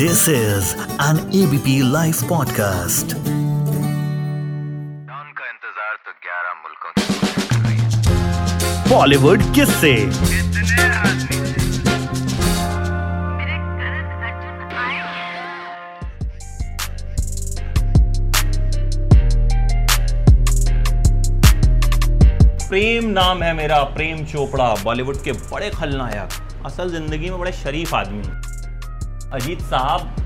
This is an ABP live podcast उनका इंतज़ार तो 11 मुल्कों की बॉलीवुड किससे। कितने आदमी मेरे करण अर्जुन आए प्रेम नाम है मेरा प्रेम चोपड़ा। बॉलीवुड के बड़े खलनायक असल ज़िंदगी में बड़े शरीफ आदमी अजीत साहब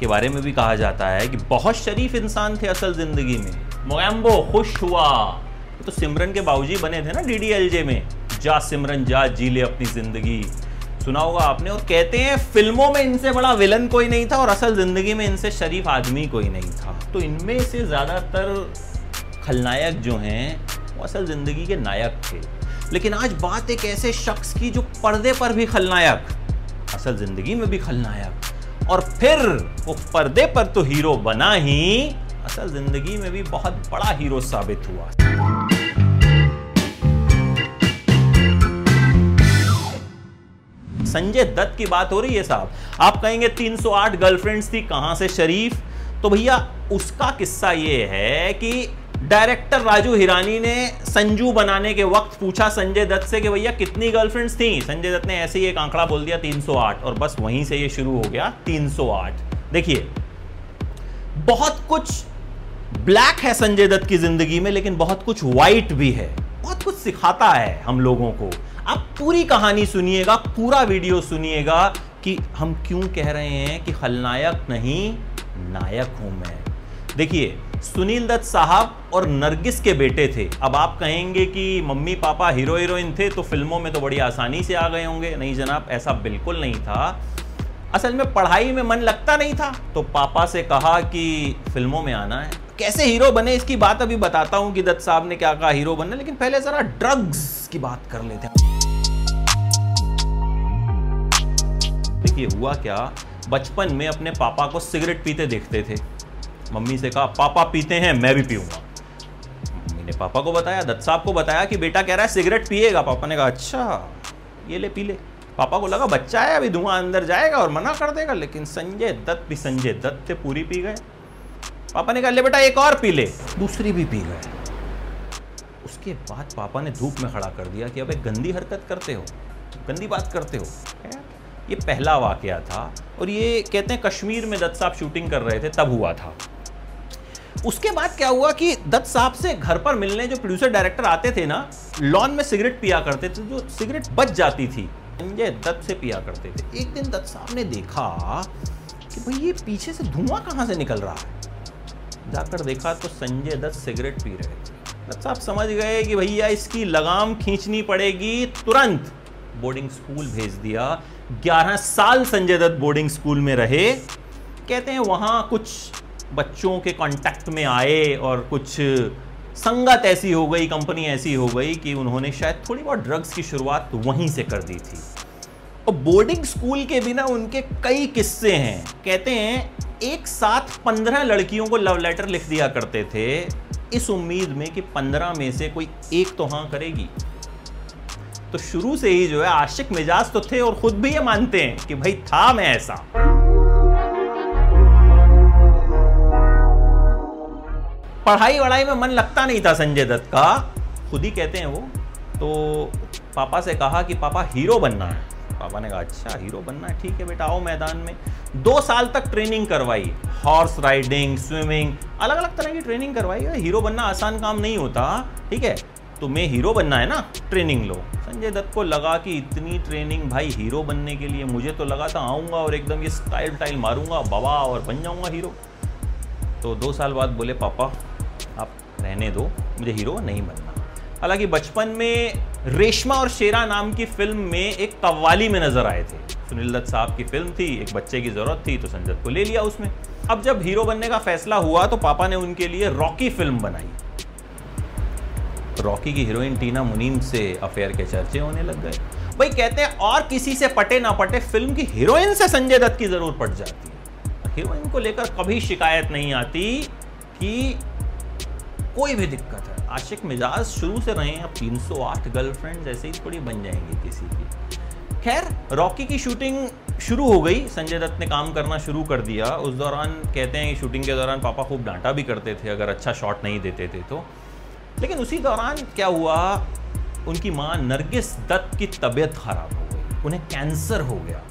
के बारे में भी कहा जाता है कि बहुत शरीफ इंसान थे असल ज़िंदगी में। मोगैम्बो खुश हुआ। तो सिमरन के बाबूजी बने थे ना डीडीएलजे में। जा सिमरन, जा जी ले अपनी ज़िंदगी। सुना होगा आपने, और कहते हैं फ़िल्मों में इनसे बड़ा विलन कोई नहीं था और असल ज़िंदगी में इनसे शरीफ आदमी कोई नहीं था। तो इनमें से ज़्यादातर खलनायक जो हैं, वो असल ज़िंदगी के नायक थे। लेकिन आज बात एक ऐसे शख्स की जो पर्दे पर भी खलनायक। असल ज़िंदगी में भी खलनायक और फिर वो पर्दे पर तो हीरो बना ही, असल ज़िंदगी में भी बहुत बड़ा हीरो साबित हुआ। संजय दत्त की बात हो रही है साहब। आप कहेंगे 308 गर्लफ्रेंड्स थी, कहाँ से शरीफ? तो भैया, उसका किस्सा ये है कि डायरेक्टर राजू हिरानी ने संजू बनाने के वक्त पूछा संजय दत्त से कि भैया, कितनी गर्लफ्रेंड्स थी? संजय दत्त ने ऐसे ही एक आंकड़ा बोल दिया 308 और बस वहीं से ये शुरू हो गया 308 देखिए, बहुत कुछ ब्लैक है संजय दत्त की ज़िंदगी में, लेकिन बहुत कुछ व्हाइट भी है। बहुत कुछ सिखाता है हम लोगों को। आप पूरी कहानी सुनिएगा, पूरा वीडियो सुनिएगा कि हम क्यों कह रहे हैं कि खलनायक नहीं, नायक हूँ मैं। देखिए सुनील दत्त साहब और नरगिस के बेटे थे। अब आप कहेंगे कि मम्मी पापा हीरो हीरोइन थे तो फ़िल्मों में तो बड़ी आसानी से आ गए होंगे। नहीं जनाब, ऐसा बिल्कुल नहीं था। असल में पढ़ाई में मन लगता नहीं था तो पापा से कहा कि फ़िल्मों में आना है। कैसे हीरो बने, इसकी बात अभी बताता हूँ कि दत्त साहब ने क्या कहा, हीरो बनना, लेकिन पहले जरा ड्रग्स की बात कर लेते हैं। देखिए, हुआ क्या, बचपन में अपने पापा को सिगरेट पीते देखते थे। मम्मी से कहा पापा पीते हैं मैं भी पीऊँगा. मम्मी ने पापा को बताया दत्त साहब को बताया कि बेटा कह रहा है सिगरेट पिएगा। पापा ने कहा अच्छा ये ले पी ले। पापा को लगा बच्चा है अभी धुआँ अंदर जाएगा और मना कर देगा। लेकिन संजय दत्त भी संजय दत्त पूरी पी गए। पापा ने कहा ले बेटा एक और पी ले। दूसरी भी पी गए। उसके बाद पापा ने धूप में खड़ा कर दिया कि अब एक गंदी हरकत करते हो गंदी बात करते हो। ये पहला वाकया था और ये कहते हैं कश्मीर में दत्त साहब शूटिंग कर रहे थे तब हुआ था। उसके बाद क्या हुआ कि दत्त साहब से घर पर मिलने जो प्रोड्यूसर डायरेक्टर आते थे ना लॉन में सिगरेट पिया करते थे, जो सिगरेट बच जाती थी दत्त से पिया करते थे। एक दिन दत्त साहब ने देखा कि भाई ये पीछे से धुआँ कहाँ से निकल रहा है? जाकर देखा तो संजय दत्त सिगरेट पी रहे थे। दत्त साहब समझ गए कि भैया इसकी लगाम खींचनी पड़ेगी, तुरंत बोर्डिंग स्कूल भेज दिया। 11 साल संजय दत्त बोर्डिंग स्कूल में रहे। कहते हैं वहाँ कुछ बच्चों के कांटेक्ट में आए और कुछ संगत ऐसी हो गई कंपनी ऐसी हो गई कि उन्होंने शायद थोड़ी बहुत ड्रग्स की शुरुआत वहीं से कर दी थी। और बोर्डिंग स्कूल के बिना उनके कई किस्से हैं। कहते हैं, एक साथ पंद्रह लड़कियों को लव लेटर लिख दिया करते थे। इस उम्मीद में कि पंद्रह में से कोई एक तो हाँ करेगी। तो शुरू से ही जो है, आशिक मिजाज तो थे और खुद भी ये मानते हैं कि भाई था मैं ऐसा। पढ़ाई वढ़ाई में मन लगता नहीं था संजय दत्त का। खुद ही कहते हैं वो। तो पापा से कहा कि, पापा, हीरो बनना है। पापा ने कहा अच्छा हीरो बनना है, ठीक है बेटा, आओ मैदान में। दो साल तक ट्रेनिंग करवाई। हॉर्स राइडिंग, स्विमिंग अलग अलग तरह की ट्रेनिंग करवाई। हीरो बनना आसान काम नहीं होता, ठीक है? तुम्हें हीरो बनना है ना, ट्रेनिंग लो। संजय दत्त को लगा कि इतनी ट्रेनिंग, भाई, हीरो बनने के लिए मुझे तो लगा था, आऊँगा और एकदम ये स्टाइल टाइल मारूँगा, बाबा, और बन जाऊँगा हीरो। तो दो साल बाद बोले, पापा रहने दो, मुझे हीरो नहीं बनना। हालाँकि बचपन में रेशमा और शेरा नाम की फ़िल्म में एक कव्वाली में नज़र आए थे। सुनील दत्त साहब की फ़िल्म थी, एक बच्चे की ज़रूरत थी तो संजय को ले लिया उसमें अब जब हीरो बनने का फैसला हुआ तो पापा ने उनके लिए रॉकी फ़िल्म बनाई। रॉकी की हीरोइन टीना मुनीम से अफेयर के चर्चे होने लग गए। भाई, कहते हैं और किसी से पटे ना पटे, फ़िल्म की हीरोइन से संजय दत्त की ज़रूर पट जाती है। हीरोइन को लेकर कभी शिकायत नहीं आती कि कोई भी दिक्कत है। आशिक, मिजाज शुरू से रहे हैं, अब 308 गर्लफ्रेंड ऐसे ही थोड़ी बन जाएँगी किसी की। खैर, रॉकी की शूटिंग शुरू हो गई। संजय दत्त ने काम करना शुरू कर दिया। उस दौरान कहते हैं शूटिंग के दौरान पापा खूब डांटा भी करते थे, अगर अच्छा शॉट नहीं देते थे तो। लेकिन उसी दौरान क्या हुआ? उनकी माँ नरगिस दत्त की तबीयत खराब हो गई। उन्हें कैंसर हो गया।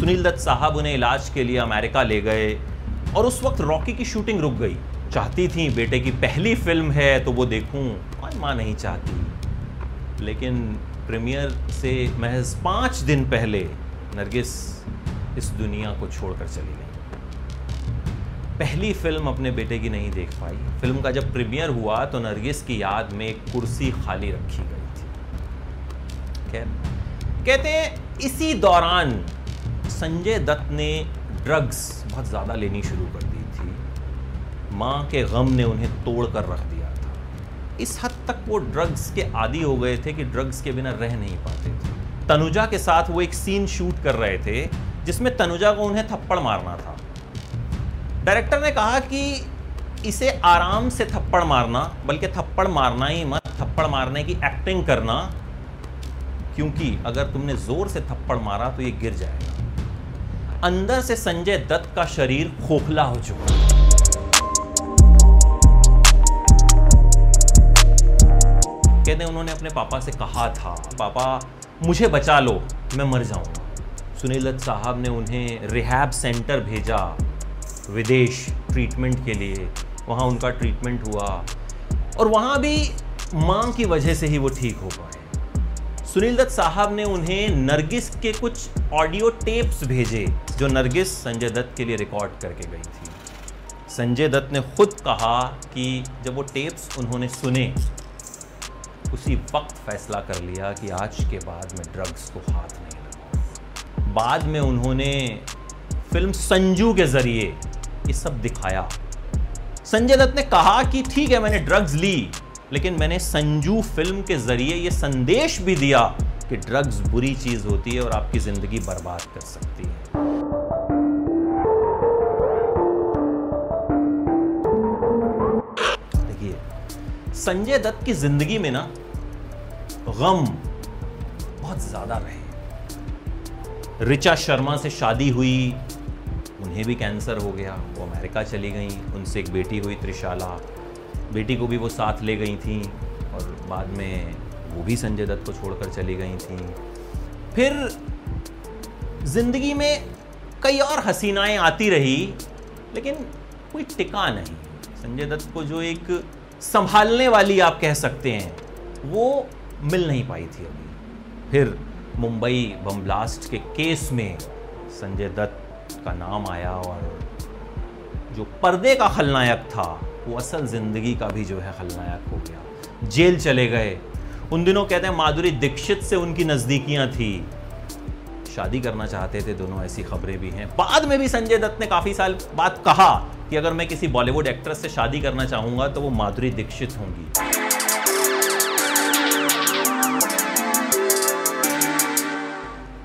सुनील दत्त साहब उन्हें इलाज के लिए अमेरिका ले गए। और उस वक्त रॉकी की शूटिंग रुक गई। चाहती थी, बेटे की पहली फ़िल्म है तो वो देखूँ। और माँ नहीं चाहती। लेकिन प्रीमियर से महज पाँच दिन पहले नरगिस इस दुनिया को छोड़कर चली गई। पहली फ़िल्म अपने बेटे की नहीं देख पाई। फ़िल्म का जब प्रीमियर हुआ तो नरगिस की याद में एक कुर्सी खाली रखी गई थी। कहते हैं, इसी दौरान संजय दत्त ने ड्रग्स बहुत ज़्यादा लेनी शुरू कर दी थी। माँ के गम ने उन्हें तोड़ कर रख दिया था। इस हद तक वो ड्रग्स के आदि हो गए थे कि ड्रग्स के बिना रह नहीं पाते थे। तनुजा के साथ वो एक सीन शूट कर रहे थे, जिसमें तनुजा को उन्हें थप्पड़ मारना था। डायरेक्टर ने कहा कि इसे आराम से थप्पड़ मारना, बल्कि थप्पड़ मारना ही मत, थप्पड़ मारने की एक्टिंग करना, क्योंकि अगर तुमने ज़ोर से थप्पड़ मारा तो ये गिर जाएगा। अंदर से संजय दत्त का शरीर खोखला हो चुका है। कहते उन्होंने अपने पापा से कहा था, पापा, मुझे बचा लो, मैं मर जाऊँगा। सुनील दत्त साहब ने उन्हें रिहैब सेंटर भेजा विदेश ट्रीटमेंट के लिए। वहाँ उनका ट्रीटमेंट हुआ और वहाँ भी माँ की वजह से ही वो ठीक हो पाए। सुनील दत्त साहब ने उन्हें नरगिस के कुछ ऑडियो टेप्स भेजे। जो नरगिस संजय दत्त के लिए रिकॉर्ड करके गई थी। संजय दत्त ने खुद कहा कि जब वो टेप्स उन्होंने सुने, उसी वक्त फैसला कर लिया कि आज के बाद मैं ड्रग्स को हाथ नहीं लगाऊँगा। बाद में उन्होंने फ़िल्म संजू के ज़रिए ये सब दिखाया। संजय दत्त ने कहा कि ठीक है, मैंने ड्रग्स ली, लेकिन मैंने संजू फ़िल्म के ज़रिए ये संदेश भी दिया कि ड्रग्स बुरी चीज़ होती है और आपकी ज़िंदगी बर्बाद कर सकती है। संजय दत्त की ज़िंदगी में ना गम बहुत ज़्यादा रहे। रिचा शर्मा से शादी हुई, उन्हें भी कैंसर हो गया, वो अमेरिका चली गई, उनसे एक बेटी हुई त्रिशाला। बेटी को भी वो साथ ले गई थी और बाद में वो भी संजय दत्त को छोड़कर चली गई थी। फिर ज़िंदगी में कई और हसीनाएँ आती रही, लेकिन कोई टिका नहीं। संजय दत्त को जो एक संभालने वाली आप कह सकते हैं। वो मिल नहीं पाई थी अभी। फिर मुंबई बम ब्लास्ट के केस में संजय दत्त का नाम आया और जो पर्दे का खलनायक था, वो असल ज़िंदगी का भी जो है खलनायक हो गया। जेल चले गए। उन दिनों कहते हैं माधुरी दीक्षित से उनकी नज़दीकियाँ थी। शादी करना चाहते थे, दोनों ऐसी खबरें भी हैं। बाद में भी संजय दत्त ने काफ़ी साल बाद कहा कि अगर मैं किसी बॉलीवुड एक्ट्रेस से शादी करना चाहूँगा तो वो माधुरी दीक्षित होंगी।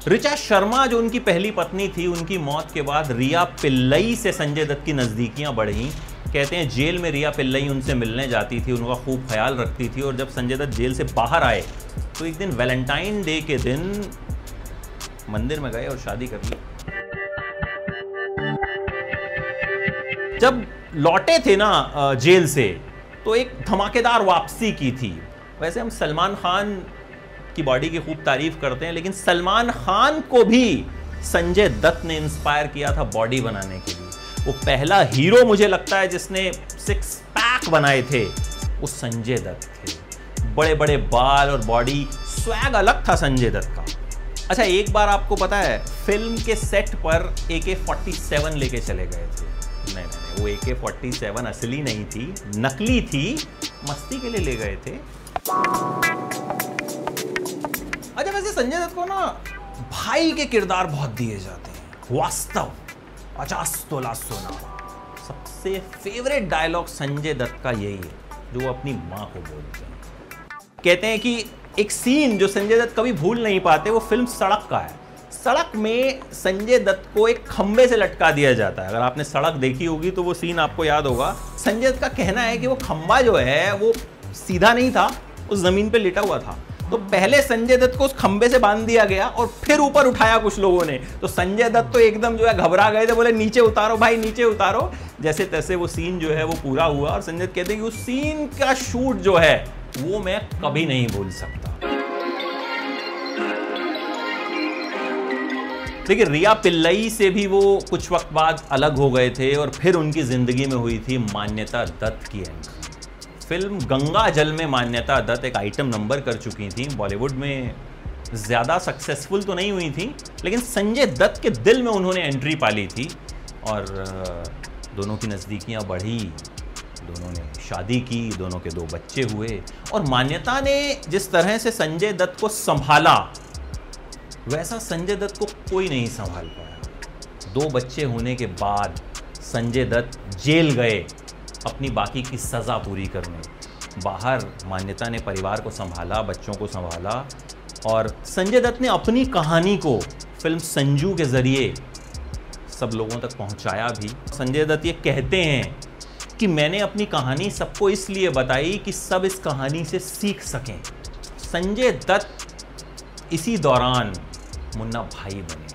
ऋचा शर्मा, जो उनकी पहली पत्नी थी, उनकी मौत के बाद रिया पिल्लई से संजय दत्त की नज़दीकियाँ बढ़ी। कहते हैं, जेल में रिया पिल्लई उनसे मिलने जाती थी, उनका खूब ख्याल रखती थी, और जब संजय दत्त जेल से बाहर आए तो एक दिन वैलेंटाइन डे के दिन मंदिर में गए और शादी कर ली। जब लौटे थे ना जेल से तो एक धमाकेदार वापसी की थी। वैसे हम सलमान खान की बॉडी की खूब तारीफ़ करते हैं, लेकिन सलमान खान को भी संजय दत्त ने इंस्पायर किया था बॉडी बनाने के लिए। वो पहला हीरो मुझे लगता है जिसने सिक्स पैक बनाए थे, वो संजय दत्त थे। बड़े बड़े बाल और बॉडी स्वैग अलग था संजय दत्त का। अच्छा एक बार आपको पता है, फ़िल्म के सेट पर ए के फोर्टी सेवन लेके चले गए थे। वो ए के फोर्टी सेवन असली नहीं थी नकली थी मस्ती के लिए ले गए थे। अच्छा वैसे संजय दत्त को ना भाई के किरदार बहुत दिए जाते हैं। वास्तव। पचास तोला सोना सबसे फेवरेट डायलॉग संजय दत्त का यही है जो वो अपनी माँ को बोलते हैं। कहते हैं कि एक सीन जो संजय दत्त कभी भूल नहीं पाते वो फ़िल्म सड़क का है। सड़क में संजय दत्त को एक खंबे से लटका दिया जाता है। अगर आपने सड़क देखी होगी तो वो सीन आपको याद होगा। संजय दत्त का कहना है कि वो खंबा जो है, वो सीधा नहीं था, उस ज़मीन पे लेटा हुआ था। तो पहले संजय दत्त को उस खंबे से बाँध दिया गया और फिर ऊपर उठाया कुछ लोगों ने। तो संजय दत्त तो एकदम जो है घबरा गए थे, बोले, नीचे उतारो भाई, नीचे उतारो। जैसे तैसे वो सीन जो है, वो पूरा हुआ और संजय कहते कि उस सीन का शूट जो है, वो मैं कभी नहीं भूल सकता। देखिए, रिया पिल्लई से भी वो कुछ वक्त बाद अलग हो गए थे और फिर उनकी ज़िंदगी में हुई थी मान्यता दत्त की एंट्री फ़िल्म गंगा जल में मान्यता दत्त एक आइटम नंबर कर चुकी थी। बॉलीवुड में ज़्यादा सक्सेसफुल तो नहीं हुई थी, लेकिन संजय दत्त के दिल में उन्होंने एंट्री पाली थी और दोनों की नज़दीकियाँ बढ़ी। दोनों ने शादी की, दोनों के दो बच्चे हुए और मान्यता ने जिस तरह से संजय दत्त को संभाला वैसा संजय दत्त को कोई नहीं संभाल पाया। दो बच्चे होने के बाद संजय दत्त जेल गए अपनी बाकी की सज़ा पूरी करने। बाहर मान्यता ने परिवार को संभाला, बच्चों को संभाला और संजय दत्त ने अपनी कहानी को फ़िल्म संजू के ज़रिए सब लोगों तक पहुँचाया भी। संजय दत्त ये कहते हैं कि मैंने अपनी कहानी सबको इसलिए बताई कि सब इस कहानी से सीख सकें। संजय दत्त इसी दौरान मुन्ना भाई बने।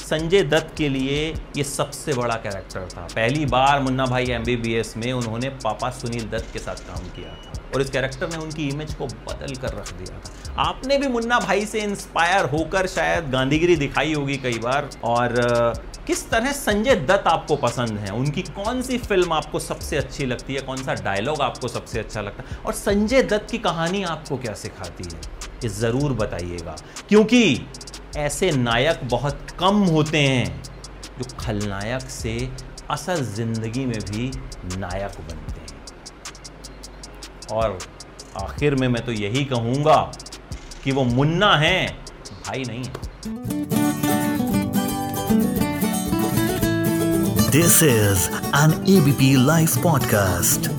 संजय दत्त के लिए ये सबसे बड़ा कैरेक्टर था। पहली बार मुन्ना भाई एमबीबीएस में उन्होंने पापा सुनील दत्त के साथ काम किया था और इस कैरेक्टर ने उनकी इमेज को बदल कर रख दिया था। आपने भी मुन्ना भाई से इंस्पायर होकर शायद गांधीगिरी दिखाई होगी कई बार। और किस तरह संजय दत्त आपको पसंद है? उनकी कौन सी फ़िल्म आपको सबसे अच्छी लगती है? कौन सा डायलॉग आपको सबसे अच्छा लगता है? और संजय दत्त की कहानी आपको क्या सिखाती है? ये ज़रूर बताइएगा। क्योंकि ऐसे नायक बहुत कम होते हैं जो खलनायक से असल ज़िंदगी में भी नायक बनते हैं और आखिर में मैं तो यही कहूँगा कि वो मुन्ना हैं, भाई नहीं है This is an ABP Life podcast.